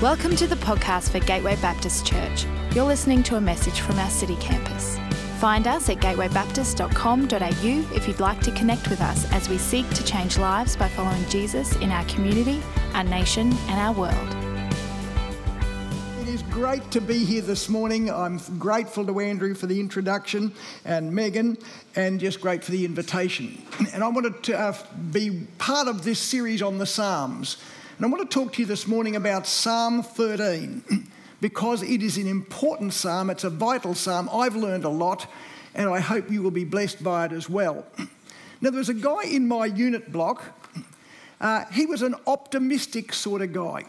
Welcome to the podcast for Gateway Baptist Church. You're listening to a message from our city campus. Find us at gatewaybaptist.com.au if you'd like to connect with us as we seek to change lives by following Jesus in our community, our nation, and our world. It is great to be here this morning. I'm grateful to Andrew for the introduction and Megan, and just great for the invitation. And I wanted to uh, be part of this series on the Psalms. And I want to talk to you this morning about Psalm 13 because it is an important psalm, it's a vital psalm. I've learned a lot, and I hope you will be blessed by it as well. Now, there was a guy in my unit block, uh, he was an optimistic sort of guy.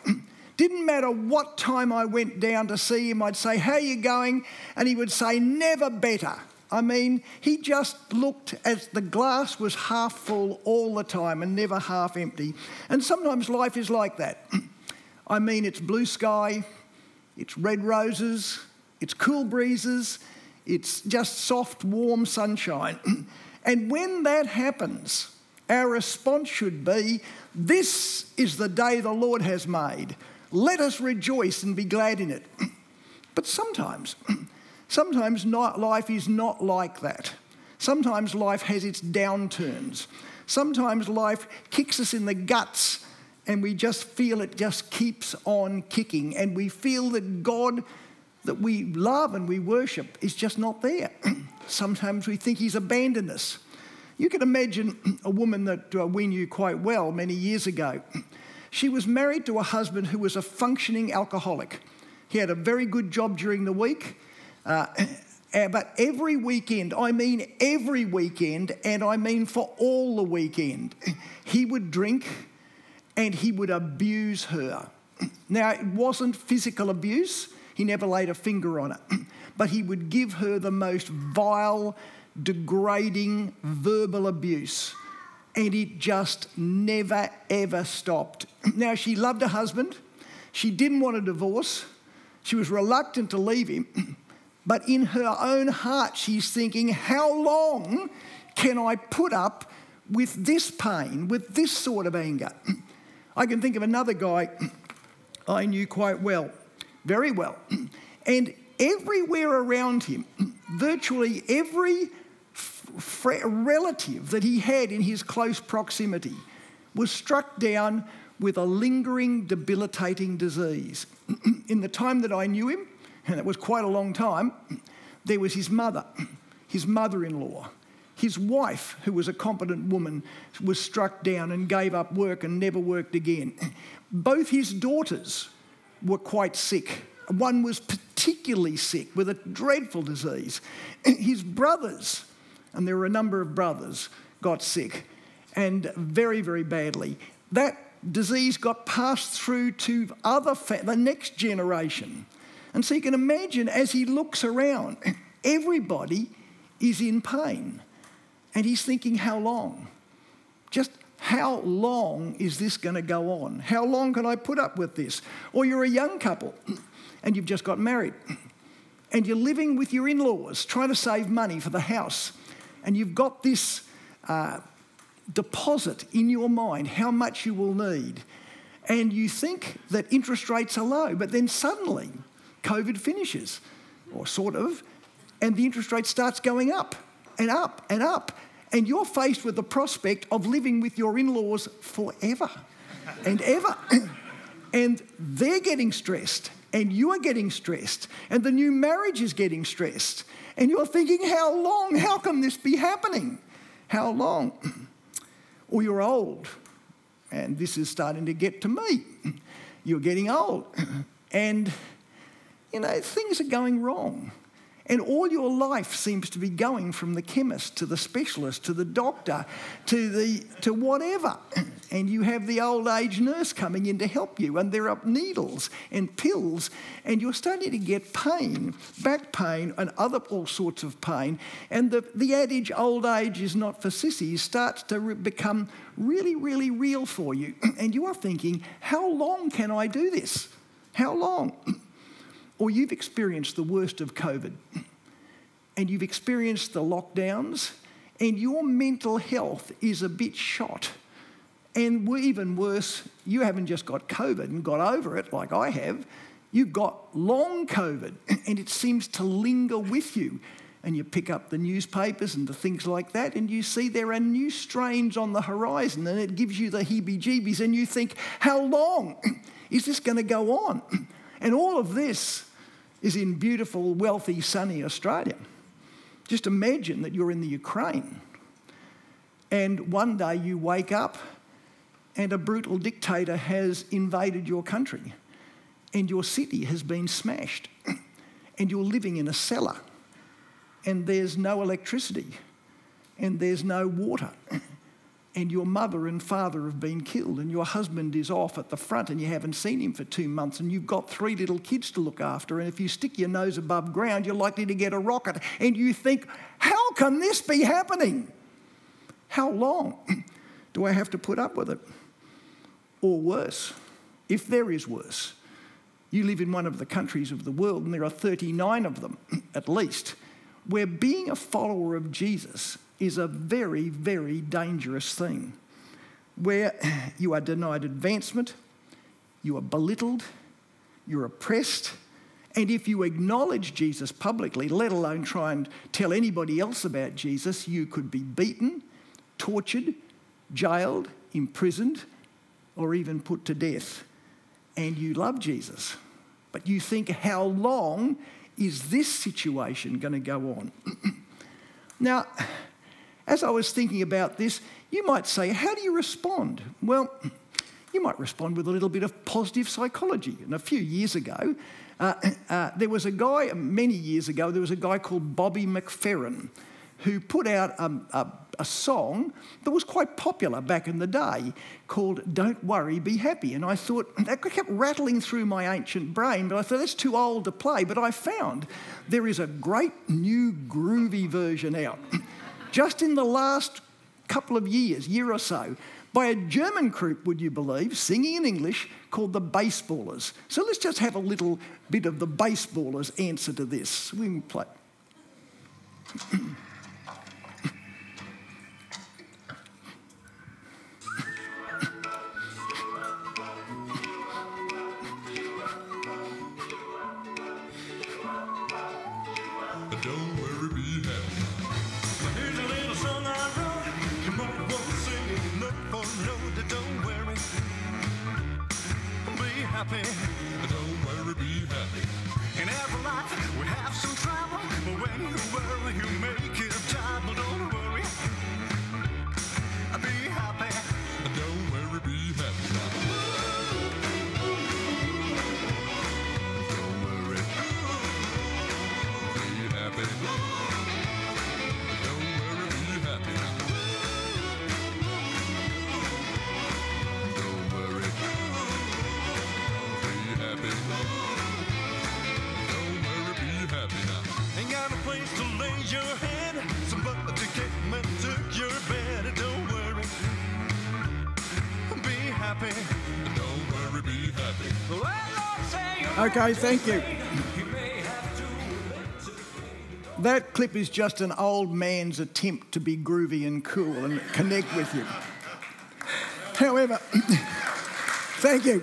Didn't matter what time I went down to see him, I'd say, How are you going? And he would say, Never better. I mean, he just looked as the glass was half full all the time and never half empty. And sometimes life is like that. I mean, it's blue sky, it's red roses, it's cool breezes, it's just soft, warm sunshine. and when that happens, our response should be This is the day the Lord has made. Let us rejoice and be glad in it. but sometimes, Sometimes not, life is not like that. Sometimes life has its downturns. Sometimes life kicks us in the guts and we just feel it just keeps on kicking. And we feel that God that we love and we worship is just not there. Sometimes we think He's abandoned us. You can imagine a woman that uh, we knew quite well many years ago. She was married to a husband who was a functioning alcoholic. He had a very good job during the week. Uh, but every weekend, I mean every weekend, and I mean for all the weekend, he would drink and he would abuse her. Now, it wasn't physical abuse, he never laid a finger on it, but he would give her the most vile, degrading verbal abuse. And it just never, ever stopped. Now, she loved her husband. She didn't want a divorce. She was reluctant to leave him. But in her own heart, she's thinking, how long can I put up with this pain, with this sort of anger? I can think of another guy I knew quite well, very well. And everywhere around him, virtually every relative that he had in his close proximity was struck down with a lingering, debilitating disease. in the time that I knew him, and it was quite a long time, there was his mother, his mother in law. His wife, who was a competent woman, was struck down and gave up work and never worked again. Both his daughters were quite sick. One was particularly sick with a dreadful disease. His brothers, and there were a number of brothers, got sick and very, very badly. That disease got passed through to other fa- the next generation. And so you can imagine as he looks around, everybody is in pain. And he's thinking, how long? Just how long is this going to go on? How long can I put up with this? Or you're a young couple and you've just got married and you're living with your in laws trying to save money for the house. And you've got this uh, deposit in your mind how much you will need. And you think that interest rates are low, but then suddenly COVID finishes, or sort of, and the interest rate starts going up and up and up. And you're faced with the prospect of living with your in laws forever and ever. and they're getting stressed, and you are getting stressed, and the new marriage is getting stressed. And you're thinking, how long? How can this be happening? How long? or you're old, and this is starting to get to me. You're getting old, and you know, things are going wrong. And all your life seems to be going from the chemist to the specialist to the doctor to, the, to whatever. And you have the old age nurse coming in to help you, and there are needles and pills, and you're starting to get pain, back pain, and other all sorts of pain. And the, the adage, old age is not for sissies, starts to re- become really, really real for you. And you are thinking, how long can I do this? How long? Or you've experienced the worst of COVID and you've experienced the lockdowns and your mental health is a bit shot And even worse, you haven't just got COVID and got over it like I have, you've got long COVID and it seems to linger with you. And you pick up the newspapers and the things like that, and you see there are new strains on the horizon, and it gives you the heebie jeebies, and you think, how long is this going to go on? And all of this is in beautiful, wealthy, sunny Australia. Just imagine that you're in the Ukraine, and one day you wake up and a brutal dictator has invaded your country and your city has been smashed and you're living in a cellar and there's no electricity and there's no water and your mother and father have been killed and your husband is off at the front and you haven't seen him for two months and you've got three little kids to look after and if you stick your nose above ground you're likely to get a rocket and you think how can this be happening how long do i have to put up with it or worse, if there is worse. You live in one of the countries of the world, and there are 39 of them at least, where being a follower of Jesus is a very, very dangerous thing, where you are denied advancement, you are belittled, you're oppressed, and if you acknowledge Jesus publicly, let alone try and tell anybody else about Jesus, you could be beaten, tortured, jailed, imprisoned, or even put to death, and you love Jesus, but you think, how long is this situation going to go on? now, as I was thinking about this, you might say, how do you respond? Well, you might respond with a little bit of positive psychology. And a few years ago, uh, uh, there was a guy, many years ago, there was a guy called Bobby McFerrin who put out um, a, a song that was quite popular back in the day called Don't Worry, Be Happy. And I thought, that kept rattling through my ancient brain, but I thought that's too old to play. But I found there is a great new groovy version out just in the last couple of years, year or so, by a German group, would you believe, singing in English called the Baseballers. So let's just have a little bit of the Baseballers' answer to this. We can play. Okay, thank you. That clip is just an old man's attempt to be groovy and cool and connect with you. However, thank you,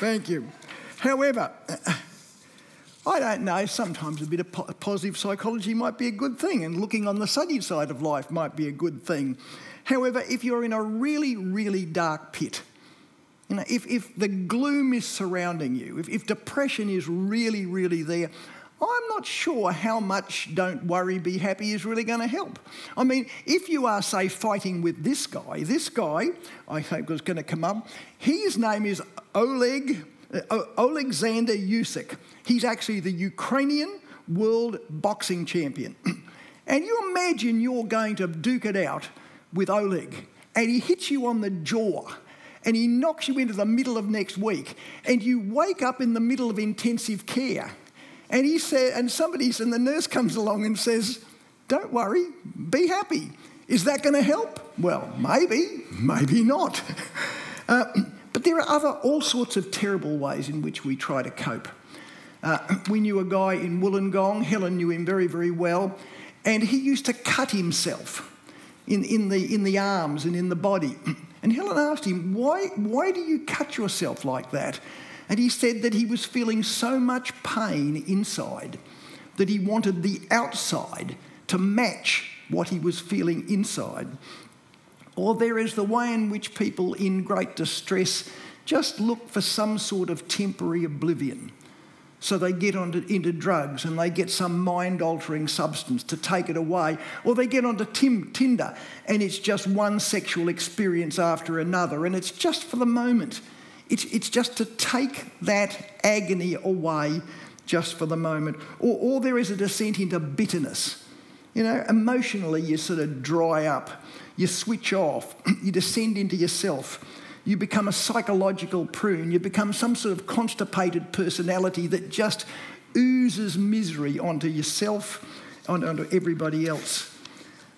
thank you. However, I don't know, sometimes a bit of positive psychology might be a good thing, and looking on the sunny side of life might be a good thing. However, if you're in a really, really dark pit, you know, if, if the gloom is surrounding you, if, if depression is really, really there, I'm not sure how much don't worry, be happy is really going to help. I mean, if you are, say, fighting with this guy, this guy, I think was going to come up, his name is Oleg, uh, Alexander Usyk. He's actually the Ukrainian world boxing champion. and you imagine you're going to duke it out with Oleg, and he hits you on the jaw and he knocks you into the middle of next week, and you wake up in the middle of intensive care. And he said, and somebody's, and the nurse comes along and says, Don't worry, be happy. Is that going to help? Well, maybe, maybe not. Uh, but there are other, all sorts of terrible ways in which we try to cope. Uh, we knew a guy in Wollongong, Helen knew him very, very well, and he used to cut himself in, in, the, in the arms and in the body And Helen asked him, why, why do you cut yourself like that? And he said that he was feeling so much pain inside that he wanted the outside to match what he was feeling inside. Or there is the way in which people in great distress just look for some sort of temporary oblivion. So they get onto, into drugs and they get some mind altering substance to take it away. Or they get onto tim, Tinder and it's just one sexual experience after another and it's just for the moment. It's, it's just to take that agony away just for the moment. Or, or there is a descent into bitterness. You know, emotionally, you sort of dry up, you switch off, you descend into yourself you become a psychological prune. You become some sort of constipated personality that just oozes misery onto yourself, onto everybody else.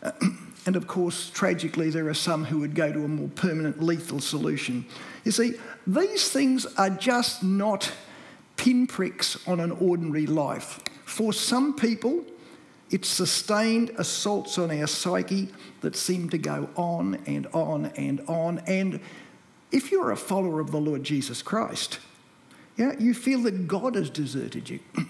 And of course, tragically, there are some who would go to a more permanent lethal solution. You see, these things are just not pinpricks on an ordinary life. For some people, it's sustained assaults on our psyche that seem to go on and on and on. And if you're a follower of the Lord Jesus Christ, yeah, you feel that God has deserted you.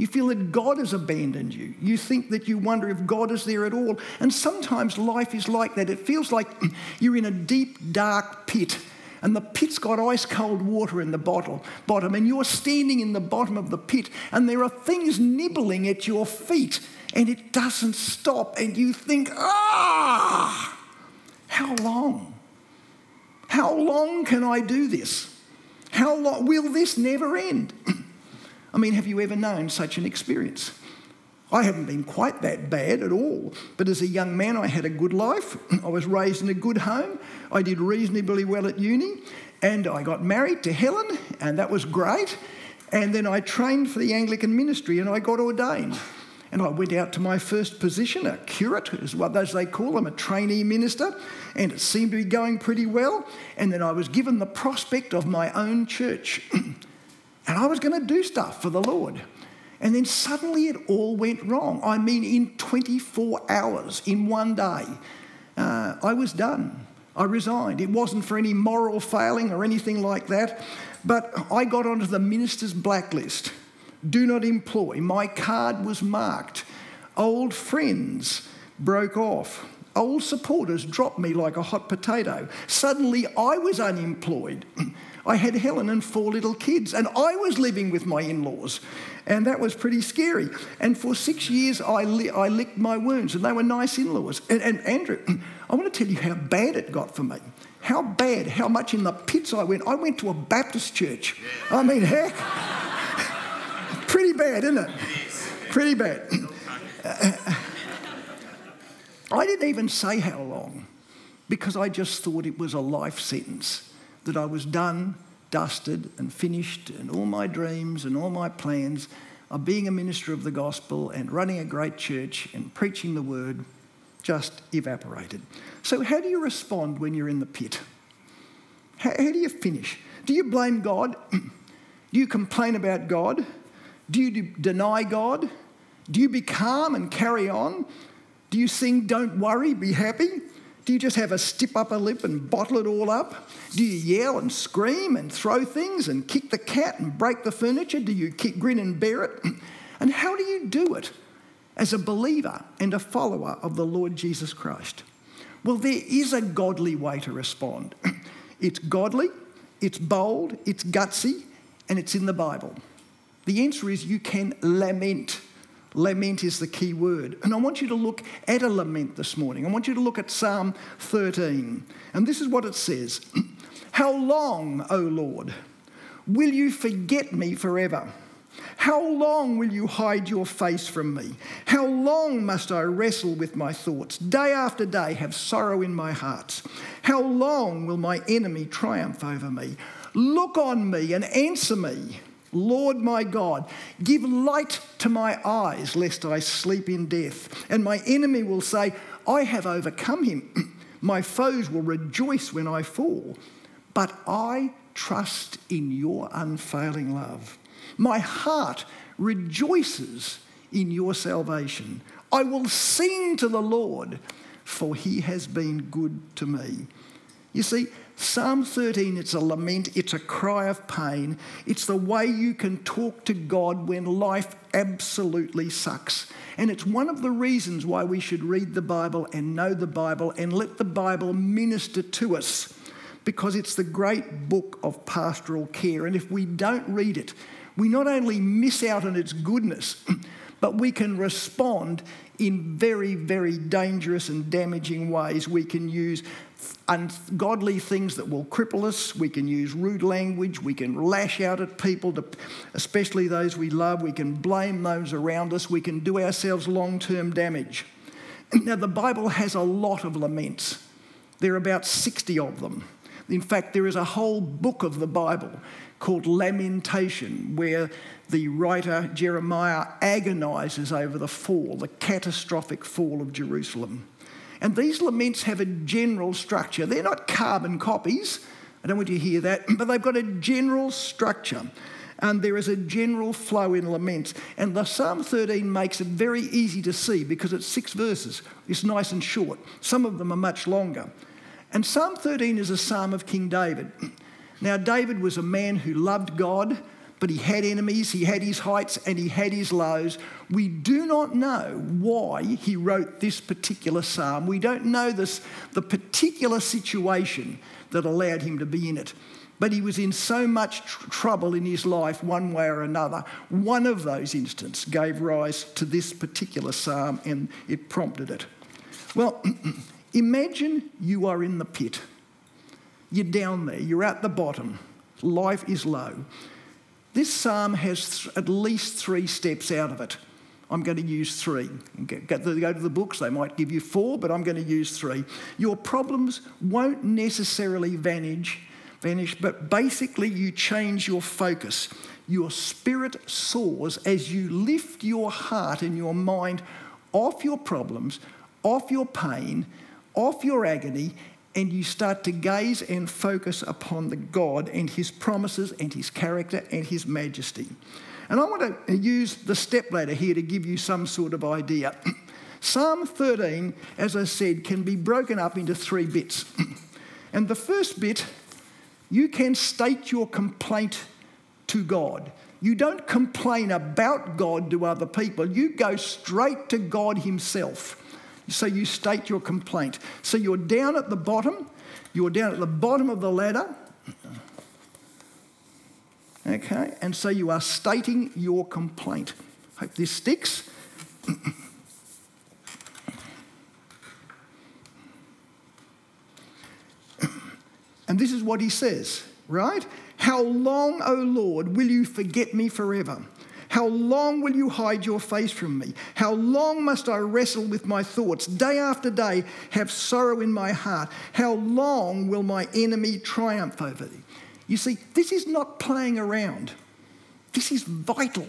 You feel that God has abandoned you. You think that you wonder if God is there at all. And sometimes life is like that. It feels like you're in a deep, dark pit, and the pit's got ice cold water in the bottle, bottom, and you're standing in the bottom of the pit, and there are things nibbling at your feet, and it doesn't stop. And you think, ah, how long? How long can I do this? How long will this never end? I mean, have you ever known such an experience? I haven't been quite that bad at all, but as a young man, I had a good life. I was raised in a good home. I did reasonably well at uni, and I got married to Helen, and that was great. And then I trained for the Anglican ministry and I got ordained. And I went out to my first position, a curate, is what as they call them, a trainee minister, and it seemed to be going pretty well. And then I was given the prospect of my own church. and I was going to do stuff for the Lord. And then suddenly it all went wrong. I mean, in 24 hours, in one day, uh, I was done. I resigned. It wasn't for any moral failing or anything like that, but I got onto the minister's blacklist do not employ. My card was marked. Old friends broke off. Old supporters dropped me like a hot potato. Suddenly I was unemployed. I had Helen and four little kids, and I was living with my in laws. And that was pretty scary. And for six years, I, li- I licked my wounds, and they were nice in laws. And, and Andrew, I want to tell you how bad it got for me. How bad, how much in the pits I went. I went to a Baptist church. I mean, heck. Pretty bad, isn't it? Pretty bad. I didn't even say how long because I just thought it was a life sentence that I was done, dusted, and finished, and all my dreams and all my plans of being a minister of the gospel and running a great church and preaching the word just evaporated. So, how do you respond when you're in the pit? How, how do you finish? Do you blame God? do you complain about God? Do you deny God? Do you be calm and carry on? Do you sing, Don't worry, be happy? Do you just have a stip up a lip and bottle it all up? Do you yell and scream and throw things and kick the cat and break the furniture? Do you kick, grin and bear it? And how do you do it as a believer and a follower of the Lord Jesus Christ? Well, there is a godly way to respond. It's godly, it's bold, it's gutsy, and it's in the Bible. The answer is you can lament. Lament is the key word. And I want you to look at a lament this morning. I want you to look at Psalm 13. And this is what it says How long, O Lord, will you forget me forever? How long will you hide your face from me? How long must I wrestle with my thoughts? Day after day have sorrow in my heart. How long will my enemy triumph over me? Look on me and answer me. Lord my God, give light to my eyes, lest I sleep in death. And my enemy will say, I have overcome him. my foes will rejoice when I fall. But I trust in your unfailing love. My heart rejoices in your salvation. I will sing to the Lord, for he has been good to me. You see, Psalm 13, it's a lament, it's a cry of pain. It's the way you can talk to God when life absolutely sucks. And it's one of the reasons why we should read the Bible and know the Bible and let the Bible minister to us, because it's the great book of pastoral care. And if we don't read it, we not only miss out on its goodness, but we can respond in very, very dangerous and damaging ways. We can use ungodly things that will cripple us. We can use rude language. We can lash out at people, to, especially those we love. We can blame those around us. We can do ourselves long term damage. Now, the Bible has a lot of laments. There are about 60 of them. In fact, there is a whole book of the Bible called Lamentation, where the writer Jeremiah agonizes over the fall, the catastrophic fall of Jerusalem. And these laments have a general structure. They're not carbon copies. I don't want you to hear that, but they've got a general structure. And there is a general flow in laments. And the Psalm 13 makes it very easy to see because it's six verses. It's nice and short. Some of them are much longer. And Psalm 13 is a psalm of King David. Now, David was a man who loved God, but he had enemies, he had his heights, and he had his lows. We do not know why he wrote this particular psalm. We don't know this, the particular situation that allowed him to be in it. But he was in so much tr- trouble in his life, one way or another. One of those instances gave rise to this particular psalm and it prompted it. Well, imagine you are in the pit. You're down there, you're at the bottom, life is low. This psalm has th- at least three steps out of it. I'm going to use three. Go to the books, they might give you four, but I'm going to use three. Your problems won't necessarily vanish, vanish, but basically you change your focus. Your spirit soars as you lift your heart and your mind off your problems, off your pain, off your agony, and you start to gaze and focus upon the God and His promises and His character and His majesty. And I want to use the stepladder here to give you some sort of idea. Psalm 13, as I said, can be broken up into three bits. and the first bit, you can state your complaint to God. You don't complain about God to other people, you go straight to God Himself. So you state your complaint. So you're down at the bottom, you're down at the bottom of the ladder. Okay, and so you are stating your complaint. Hope this sticks. and this is what he says, right? How long, O Lord, will you forget me forever? How long will you hide your face from me? How long must I wrestle with my thoughts? Day after day, have sorrow in my heart. How long will my enemy triumph over thee? You see, this is not playing around. This is vital.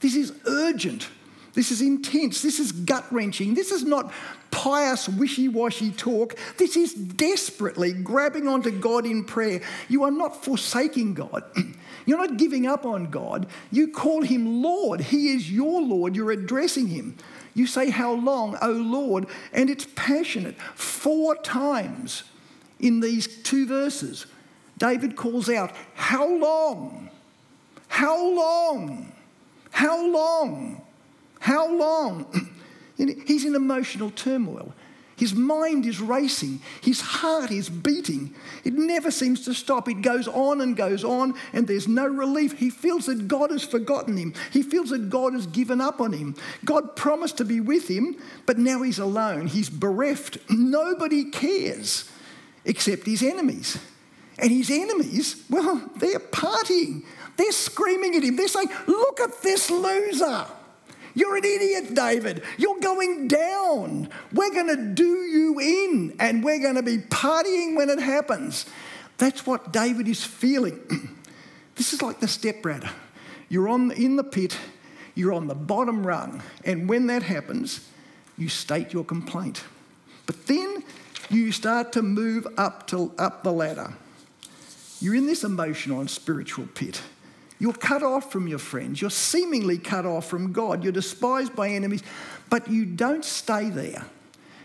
This is urgent. This is intense. This is gut wrenching. This is not pious, wishy washy talk. This is desperately grabbing onto God in prayer. You are not forsaking God. You're not giving up on God. You call him Lord. He is your Lord. You're addressing him. You say, How long, O Lord? And it's passionate. Four times in these two verses, David calls out, How long? How long? How long? How long? He's in emotional turmoil. His mind is racing. His heart is beating. It never seems to stop. It goes on and goes on, and there's no relief. He feels that God has forgotten him. He feels that God has given up on him. God promised to be with him, but now he's alone. He's bereft. Nobody cares except his enemies. And his enemies, well, they're partying. They're screaming at him. They're saying, Look at this loser. You're an idiot, David. You're going down. We're going to do you in and we're going to be partying when it happens. That's what David is feeling. this is like the stepladder. You're on, in the pit, you're on the bottom rung, and when that happens, you state your complaint. But then you start to move up, to, up the ladder. You're in this emotional and spiritual pit. You're cut off from your friends. You're seemingly cut off from God. You're despised by enemies, but you don't stay there.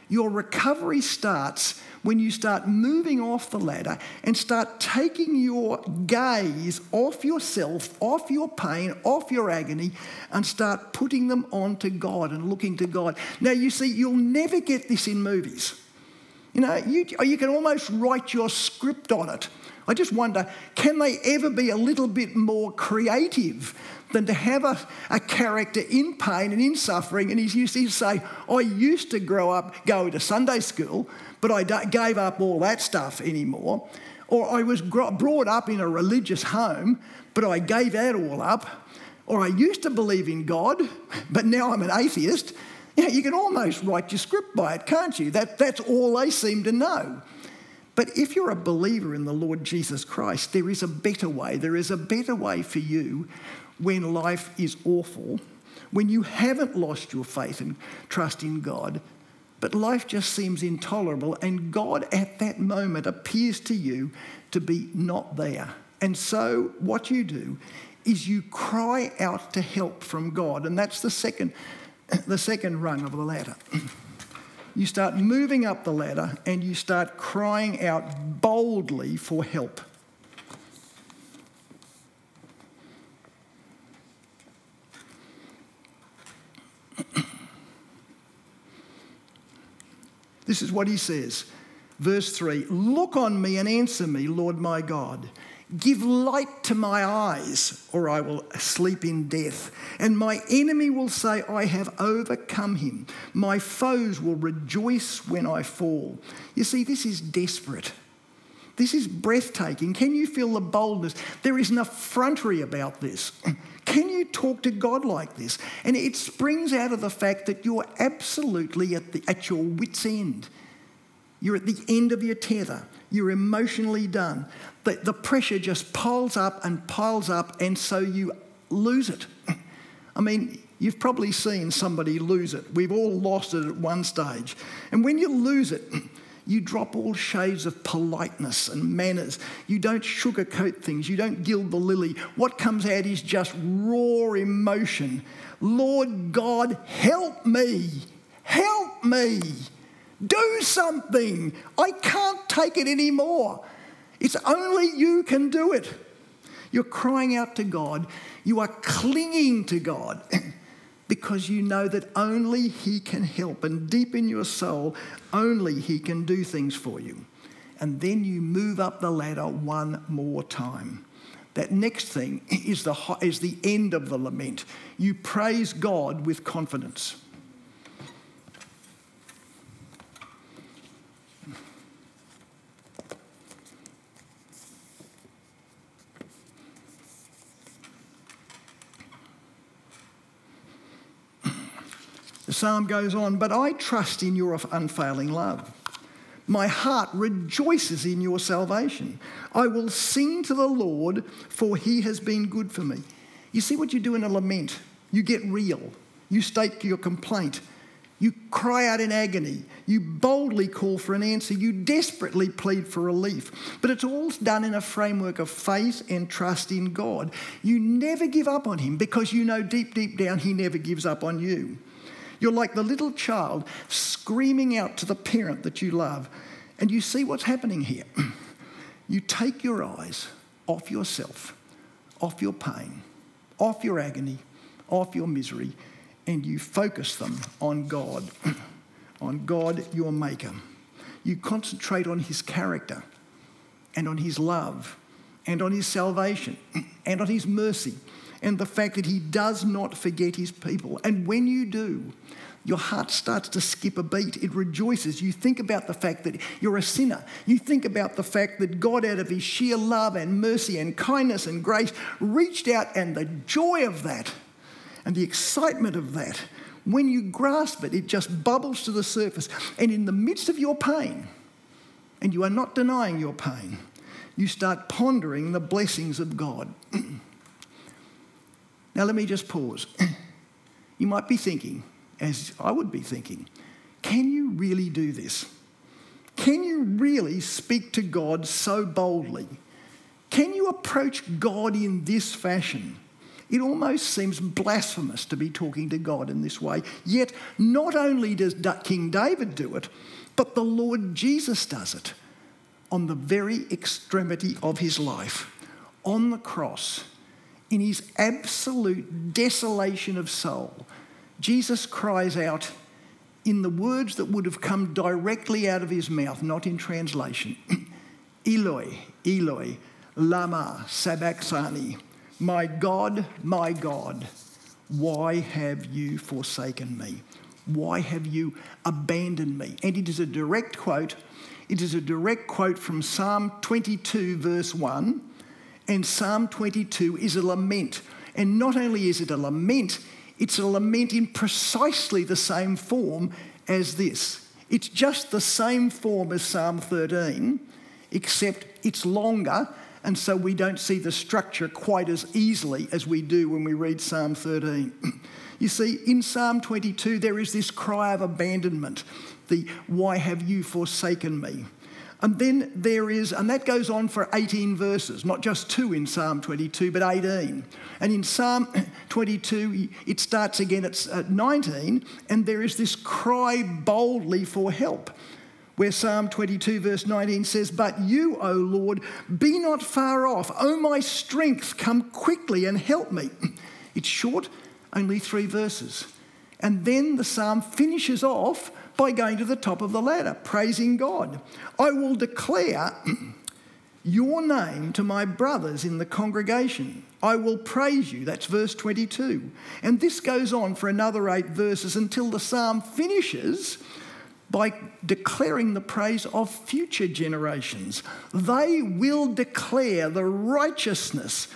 Your recovery starts when you start moving off the ladder and start taking your gaze off yourself, off your pain, off your agony, and start putting them onto God and looking to God. Now, you see, you'll never get this in movies. You know, you, you can almost write your script on it. I just wonder can they ever be a little bit more creative than to have a, a character in pain and in suffering? And he's used to say, I used to grow up going to Sunday school, but I gave up all that stuff anymore. Or I was brought up in a religious home, but I gave that all up. Or I used to believe in God, but now I'm an atheist. You, know, you can almost write your script by it, can't you? That, that's all they seem to know. But if you're a believer in the Lord Jesus Christ, there is a better way. There is a better way for you when life is awful, when you haven't lost your faith and trust in God, but life just seems intolerable, and God at that moment appears to you to be not there. And so, what you do is you cry out to help from God, and that's the second, the second rung of the ladder. you start moving up the ladder and you start crying out boldly for help. this is what he says. Verse 3 Look on me and answer me, Lord my God. Give light to my eyes, or I will sleep in death. And my enemy will say, I have overcome him. My foes will rejoice when I fall. You see, this is desperate. This is breathtaking. Can you feel the boldness? There is an effrontery about this. Can you talk to God like this? And it springs out of the fact that you're absolutely at, the, at your wits' end. You're at the end of your tether. You're emotionally done. The, the pressure just piles up and piles up, and so you lose it. I mean, you've probably seen somebody lose it. We've all lost it at one stage. And when you lose it, you drop all shades of politeness and manners. You don't sugarcoat things. You don't gild the lily. What comes out is just raw emotion. Lord God, help me. Help me. Do something. I can't take it anymore. It's only you can do it. You're crying out to God. You are clinging to God because you know that only He can help. And deep in your soul, only He can do things for you. And then you move up the ladder one more time. That next thing is the, is the end of the lament. You praise God with confidence. The psalm goes on, but I trust in your unfailing love. My heart rejoices in your salvation. I will sing to the Lord, for he has been good for me. You see what you do in a lament? You get real. You state your complaint. You cry out in agony. You boldly call for an answer. You desperately plead for relief. But it's all done in a framework of faith and trust in God. You never give up on Him because you know deep, deep down He never gives up on you. You're like the little child screaming out to the parent that you love. And you see what's happening here. you take your eyes off yourself, off your pain, off your agony, off your misery, and you focus them on God, on God, your Maker. You concentrate on His character and on His love and on His salvation and on His mercy and the fact that He does not forget His people. And when you do, your heart starts to skip a beat. It rejoices. You think about the fact that you're a sinner. You think about the fact that God, out of His sheer love and mercy and kindness and grace, reached out, and the joy of that and the excitement of that, when you grasp it, it just bubbles to the surface. And in the midst of your pain, and you are not denying your pain, you start pondering the blessings of God. Now, let me just pause. You might be thinking, as I would be thinking, can you really do this? Can you really speak to God so boldly? Can you approach God in this fashion? It almost seems blasphemous to be talking to God in this way. Yet, not only does King David do it, but the Lord Jesus does it on the very extremity of his life, on the cross, in his absolute desolation of soul. Jesus cries out in the words that would have come directly out of his mouth, not in translation Eloi, Eloi, Lama Sabachthani. My God, my God, why have you forsaken me? Why have you abandoned me? And it is a direct quote. It is a direct quote from Psalm 22, verse 1. And Psalm 22 is a lament. And not only is it a lament, it's a lament in precisely the same form as this. It's just the same form as Psalm 13, except it's longer and so we don't see the structure quite as easily as we do when we read Psalm 13. you see, in Psalm 22, there is this cry of abandonment the why have you forsaken me? And then there is, and that goes on for 18 verses, not just two in Psalm 22, but 18. And in Psalm 22, it starts again at 19, and there is this cry boldly for help where Psalm 22, verse 19 says, But you, O Lord, be not far off. O my strength, come quickly and help me. It's short, only three verses. And then the psalm finishes off by going to the top of the ladder, praising God. I will declare your name to my brothers in the congregation. I will praise you. That's verse 22. And this goes on for another eight verses until the psalm finishes by declaring the praise of future generations. They will declare the righteousness,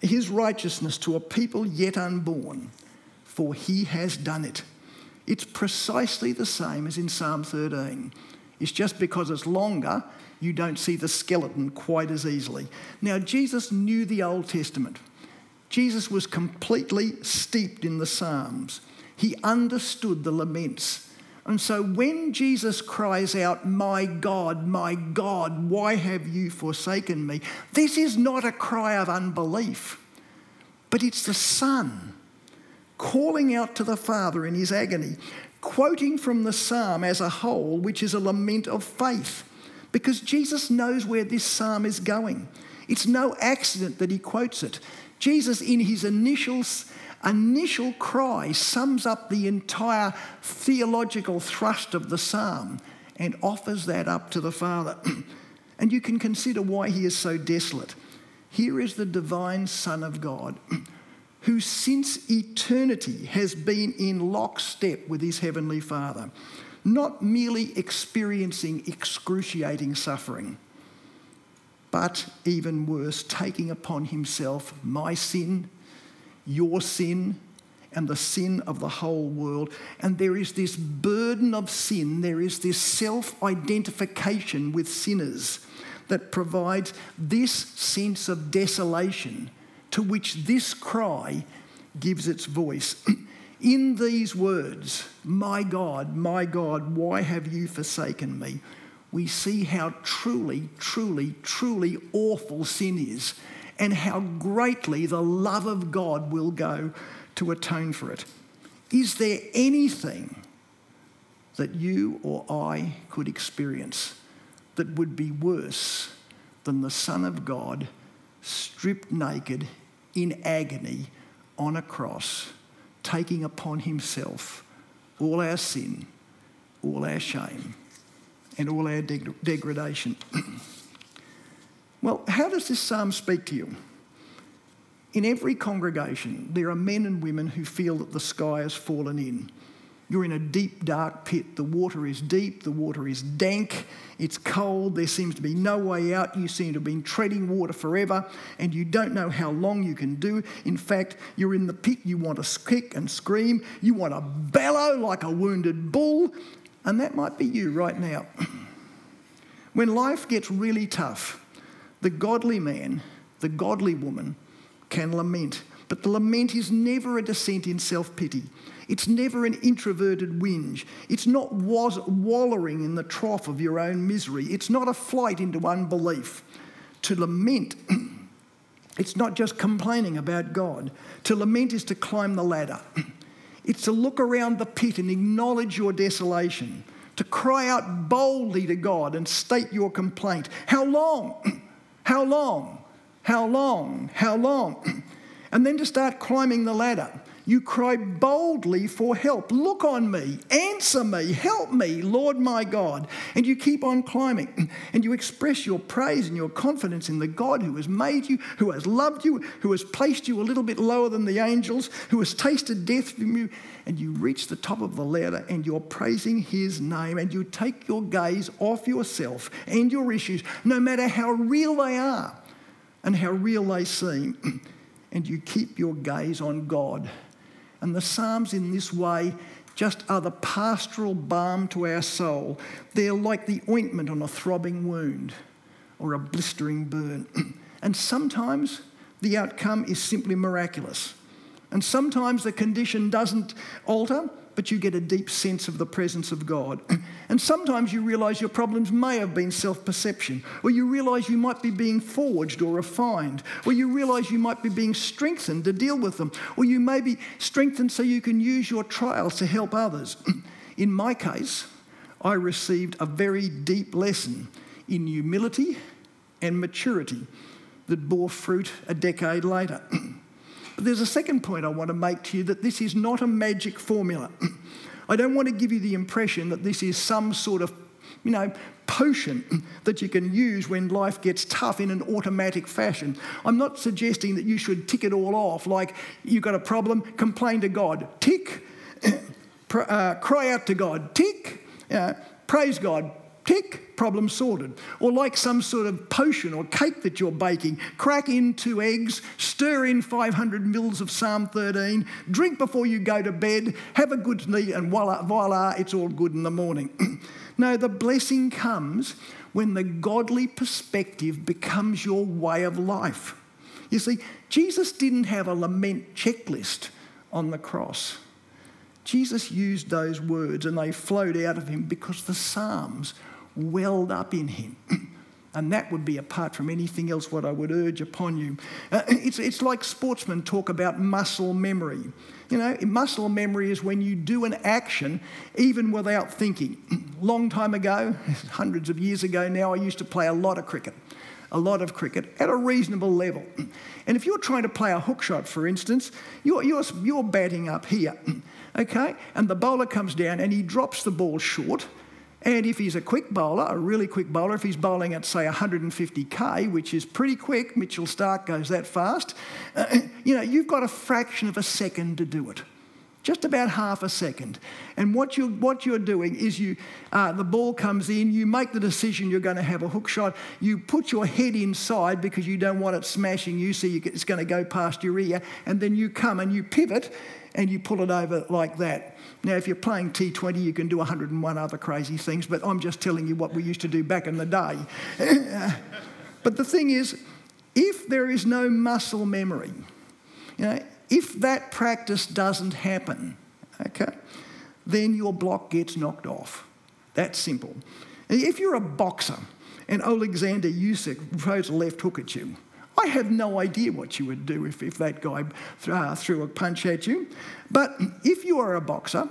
his righteousness, to a people yet unborn, for he has done it. It's precisely the same as in Psalm 13. It's just because it's longer, you don't see the skeleton quite as easily. Now, Jesus knew the Old Testament. Jesus was completely steeped in the Psalms. He understood the laments and so when Jesus cries out, My God, my God, why have you forsaken me? This is not a cry of unbelief, but it's the Son calling out to the Father in his agony, quoting from the psalm as a whole, which is a lament of faith, because Jesus knows where this psalm is going. It's no accident that he quotes it. Jesus, in his initial initial cry sums up the entire theological thrust of the psalm and offers that up to the Father. and you can consider why he is so desolate. Here is the divine Son of God, who since eternity has been in lockstep with his heavenly Father, not merely experiencing excruciating suffering, but even worse, taking upon himself my sin your sin and the sin of the whole world. And there is this burden of sin, there is this self identification with sinners that provides this sense of desolation to which this cry gives its voice. In these words, My God, my God, why have you forsaken me? We see how truly, truly, truly awful sin is and how greatly the love of God will go to atone for it. Is there anything that you or I could experience that would be worse than the Son of God stripped naked in agony on a cross, taking upon himself all our sin, all our shame, and all our deg- degradation? Well, how does this psalm speak to you? In every congregation, there are men and women who feel that the sky has fallen in. You're in a deep, dark pit. The water is deep, the water is dank, it's cold, there seems to be no way out. You seem to have been treading water forever, and you don't know how long you can do. In fact, you're in the pit, you want to kick and scream, you want to bellow like a wounded bull, and that might be you right now. when life gets really tough, the godly man, the godly woman can lament, but the lament is never a descent in self pity. It's never an introverted whinge. It's not was- wallowing in the trough of your own misery. It's not a flight into unbelief. To lament It's not just complaining about God. To lament is to climb the ladder. It's to look around the pit and acknowledge your desolation, to cry out boldly to God and state your complaint. How long? How long? How long? How long? And then to start climbing the ladder. You cry boldly for help. Look on me, answer me, help me, Lord my God. And you keep on climbing and you express your praise and your confidence in the God who has made you, who has loved you, who has placed you a little bit lower than the angels, who has tasted death from you. And you reach the top of the ladder and you're praising his name and you take your gaze off yourself and your issues, no matter how real they are and how real they seem. And you keep your gaze on God and the Psalms, in this way, just are the pastoral balm to our soul. They're like the ointment on a throbbing wound or a blistering burn. and sometimes the outcome is simply miraculous. And sometimes the condition doesn't alter, but you get a deep sense of the presence of God. And sometimes you realize your problems may have been self perception, or you realize you might be being forged or refined, or you realize you might be being strengthened to deal with them, or you may be strengthened so you can use your trials to help others. In my case, I received a very deep lesson in humility and maturity that bore fruit a decade later. But there's a second point I want to make to you that this is not a magic formula. I don't want to give you the impression that this is some sort of, you know, potion that you can use when life gets tough in an automatic fashion. I'm not suggesting that you should tick it all off like you've got a problem, complain to God, tick, uh, cry out to God, tick, uh, praise God, tick, problem sorted. Or like some sort of potion or cake that you're baking, crack in two eggs, stir in 500 mils of Psalm 13, drink before you go to bed, have a good eat, and voila, voila, it's all good in the morning. no, the blessing comes when the godly perspective becomes your way of life. You see, Jesus didn't have a lament checklist on the cross. Jesus used those words and they flowed out of him because the Psalms welled up in him. And that would be apart from anything else what I would urge upon you. Uh, it's, it's like sportsmen talk about muscle memory. You know, muscle memory is when you do an action even without thinking. Long time ago, hundreds of years ago now, I used to play a lot of cricket. A lot of cricket at a reasonable level. And if you're trying to play a hook shot, for instance, you're, you're, you're batting up here, okay? And the bowler comes down and he drops the ball short and if he's a quick bowler, a really quick bowler, if he's bowling at, say, 150k, which is pretty quick, Mitchell Starc goes that fast, uh, you know, you've got a fraction of a second to do it. Just about half a second. And what you're, what you're doing is you, uh, the ball comes in, you make the decision you're going to have a hook shot, you put your head inside because you don't want it smashing you, so you, it's going to go past your ear, and then you come and you pivot and you pull it over like that. Now, if you're playing T20, you can do 101 other crazy things, but I'm just telling you what we used to do back in the day. but the thing is, if there is no muscle memory, you know, if that practice doesn't happen, okay, then your block gets knocked off. That's simple. If you're a boxer and Alexander Usyk throws a left hook at you, I have no idea what you would do if, if that guy uh, threw a punch at you. But if you are a boxer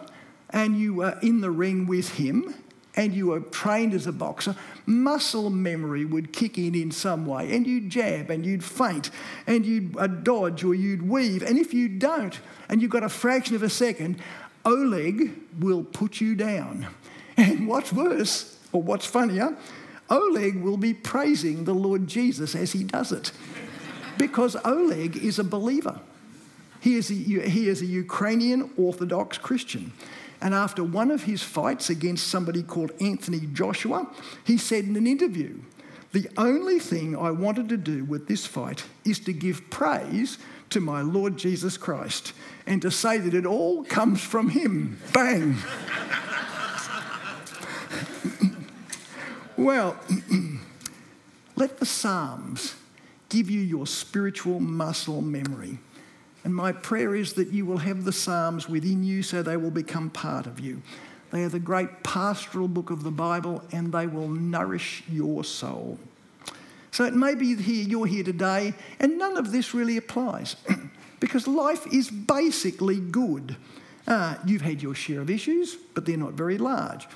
and you are in the ring with him and you were trained as a boxer, muscle memory would kick in in some way, and you'd jab and you'd feint and you'd uh, dodge or you'd weave. And if you don't, and you've got a fraction of a second, Oleg will put you down. And what's worse, or what's funnier, Oleg will be praising the Lord Jesus as he does it because Oleg is a believer. He is a, he is a Ukrainian Orthodox Christian. And after one of his fights against somebody called Anthony Joshua, he said in an interview, The only thing I wanted to do with this fight is to give praise to my Lord Jesus Christ and to say that it all comes from him. Bang. well, let the Psalms give you your spiritual muscle memory. And my prayer is that you will have the Psalms within you so they will become part of you. They are the great pastoral book of the Bible and they will nourish your soul. So it may be here you're here today, and none of this really applies because life is basically good. Uh, you've had your share of issues, but they're not very large.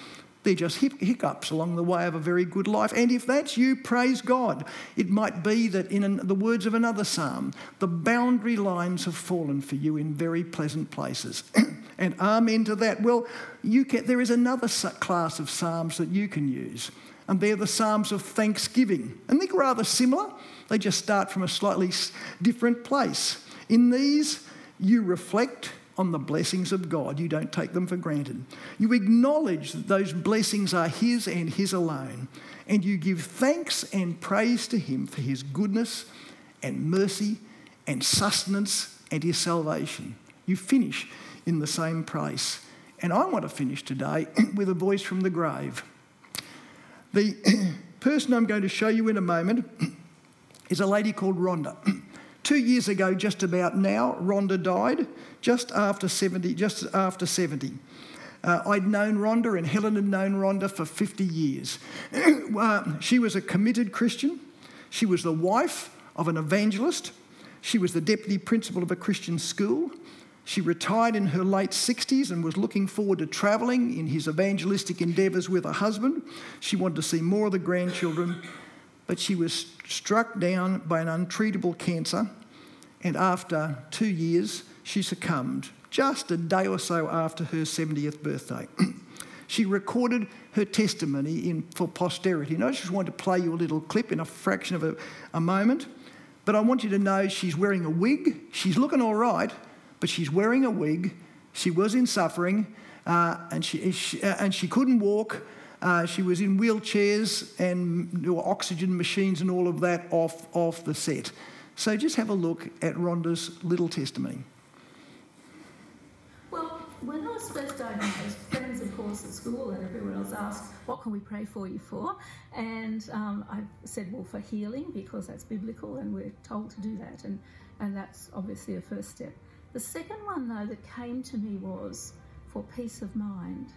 They're just hiccups along the way of a very good life. And if that's you, praise God. It might be that, in an, the words of another psalm, the boundary lines have fallen for you in very pleasant places. and amen to that. Well, you can, there is another class of psalms that you can use, and they're the psalms of thanksgiving. And they're rather similar, they just start from a slightly different place. In these, you reflect on the blessings of God. You don't take them for granted. You acknowledge that those blessings are His and His alone. And you give thanks and praise to Him for His goodness and mercy and sustenance and His salvation. You finish in the same place. And I want to finish today with a voice from the grave. The person I'm going to show you in a moment is a lady called Rhonda. Two years ago, just about now, Rhonda died just after 70. Just after 70. Uh, I'd known Rhonda and Helen had known Rhonda for 50 years. uh, she was a committed Christian. She was the wife of an evangelist. She was the deputy principal of a Christian school. She retired in her late 60s and was looking forward to travelling in his evangelistic endeavours with her husband. She wanted to see more of the grandchildren but she was struck down by an untreatable cancer, and after two years, she succumbed just a day or so after her 70th birthday. she recorded her testimony in, for posterity. And I just want to play you a little clip in a fraction of a, a moment. But I want you to know she's wearing a wig. She's looking all right, but she's wearing a wig. She was in suffering, uh, and, she, she uh, and she couldn't walk. Uh, she was in wheelchairs and oxygen machines and all of that off, off the set. So just have a look at Rhonda's little testimony. Well, when I was first diagnosed, friends, of course, at school and everyone else asked, What can we pray for you for? And um, I said, Well, for healing, because that's biblical and we're told to do that. And, and that's obviously a first step. The second one, though, that came to me was for peace of mind.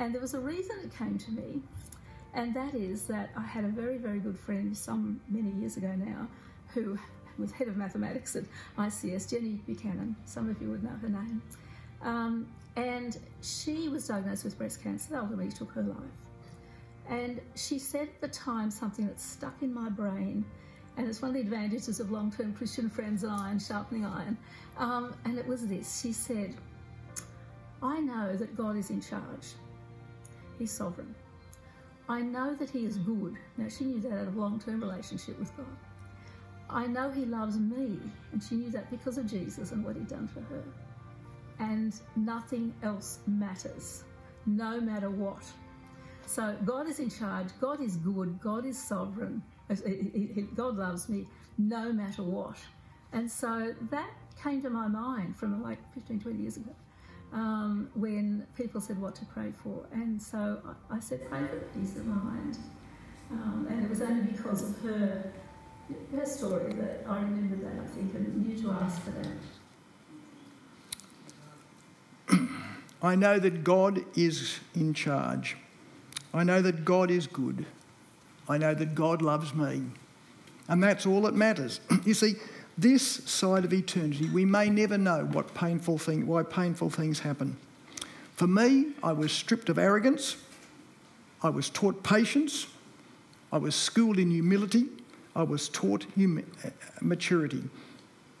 And there was a reason it came to me, and that is that I had a very, very good friend some many years ago now who was head of mathematics at ICS, Jenny Buchanan. Some of you would know her name. Um, and she was diagnosed with breast cancer that ultimately took her life. And she said at the time something that stuck in my brain, and it's one of the advantages of long term Christian friends and iron sharpening iron. Um, and it was this she said, I know that God is in charge. He's sovereign. I know that He is good. Now, she knew that out of long term relationship with God. I know He loves me, and she knew that because of Jesus and what He'd done for her. And nothing else matters, no matter what. So, God is in charge, God is good, God is sovereign, uh, God loves me no matter what. And so that came to my mind from like 15, 20 years ago um, when people said what to pray for. And so I, I said, pray for peace of mind. Um, and it was only because of her, her story that I remembered that, I think, and knew to ask for that. I know that God is in charge. I know that God is good. I know that God loves me. And that's all that matters. you see, this side of eternity, we may never know what painful thing, why painful things happen. For me, I was stripped of arrogance. I was taught patience. I was schooled in humility. I was taught hum- maturity.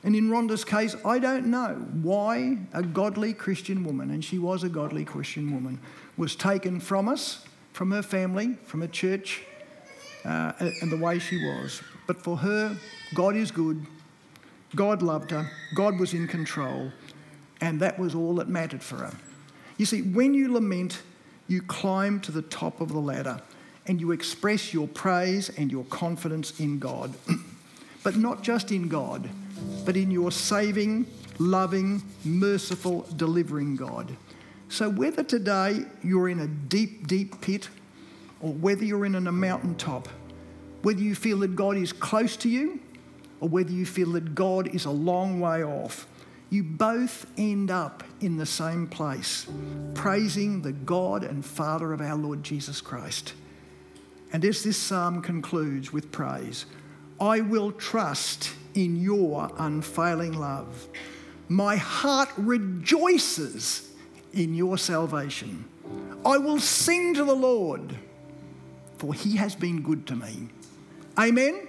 And in Rhonda's case, I don't know why a godly Christian woman, and she was a godly Christian woman, was taken from us, from her family, from her church, uh, and the way she was. But for her, God is good God loved her, God was in control, and that was all that mattered for her. You see, when you lament, you climb to the top of the ladder and you express your praise and your confidence in God. but not just in God, but in your saving, loving, merciful, delivering God. So, whether today you're in a deep, deep pit or whether you're in a mountaintop, whether you feel that God is close to you or whether you feel that God is a long way off, you both end up in the same place, praising the God and Father of our Lord Jesus Christ. And as this psalm concludes with praise, I will trust in your unfailing love. My heart rejoices in your salvation. I will sing to the Lord, for he has been good to me. Amen.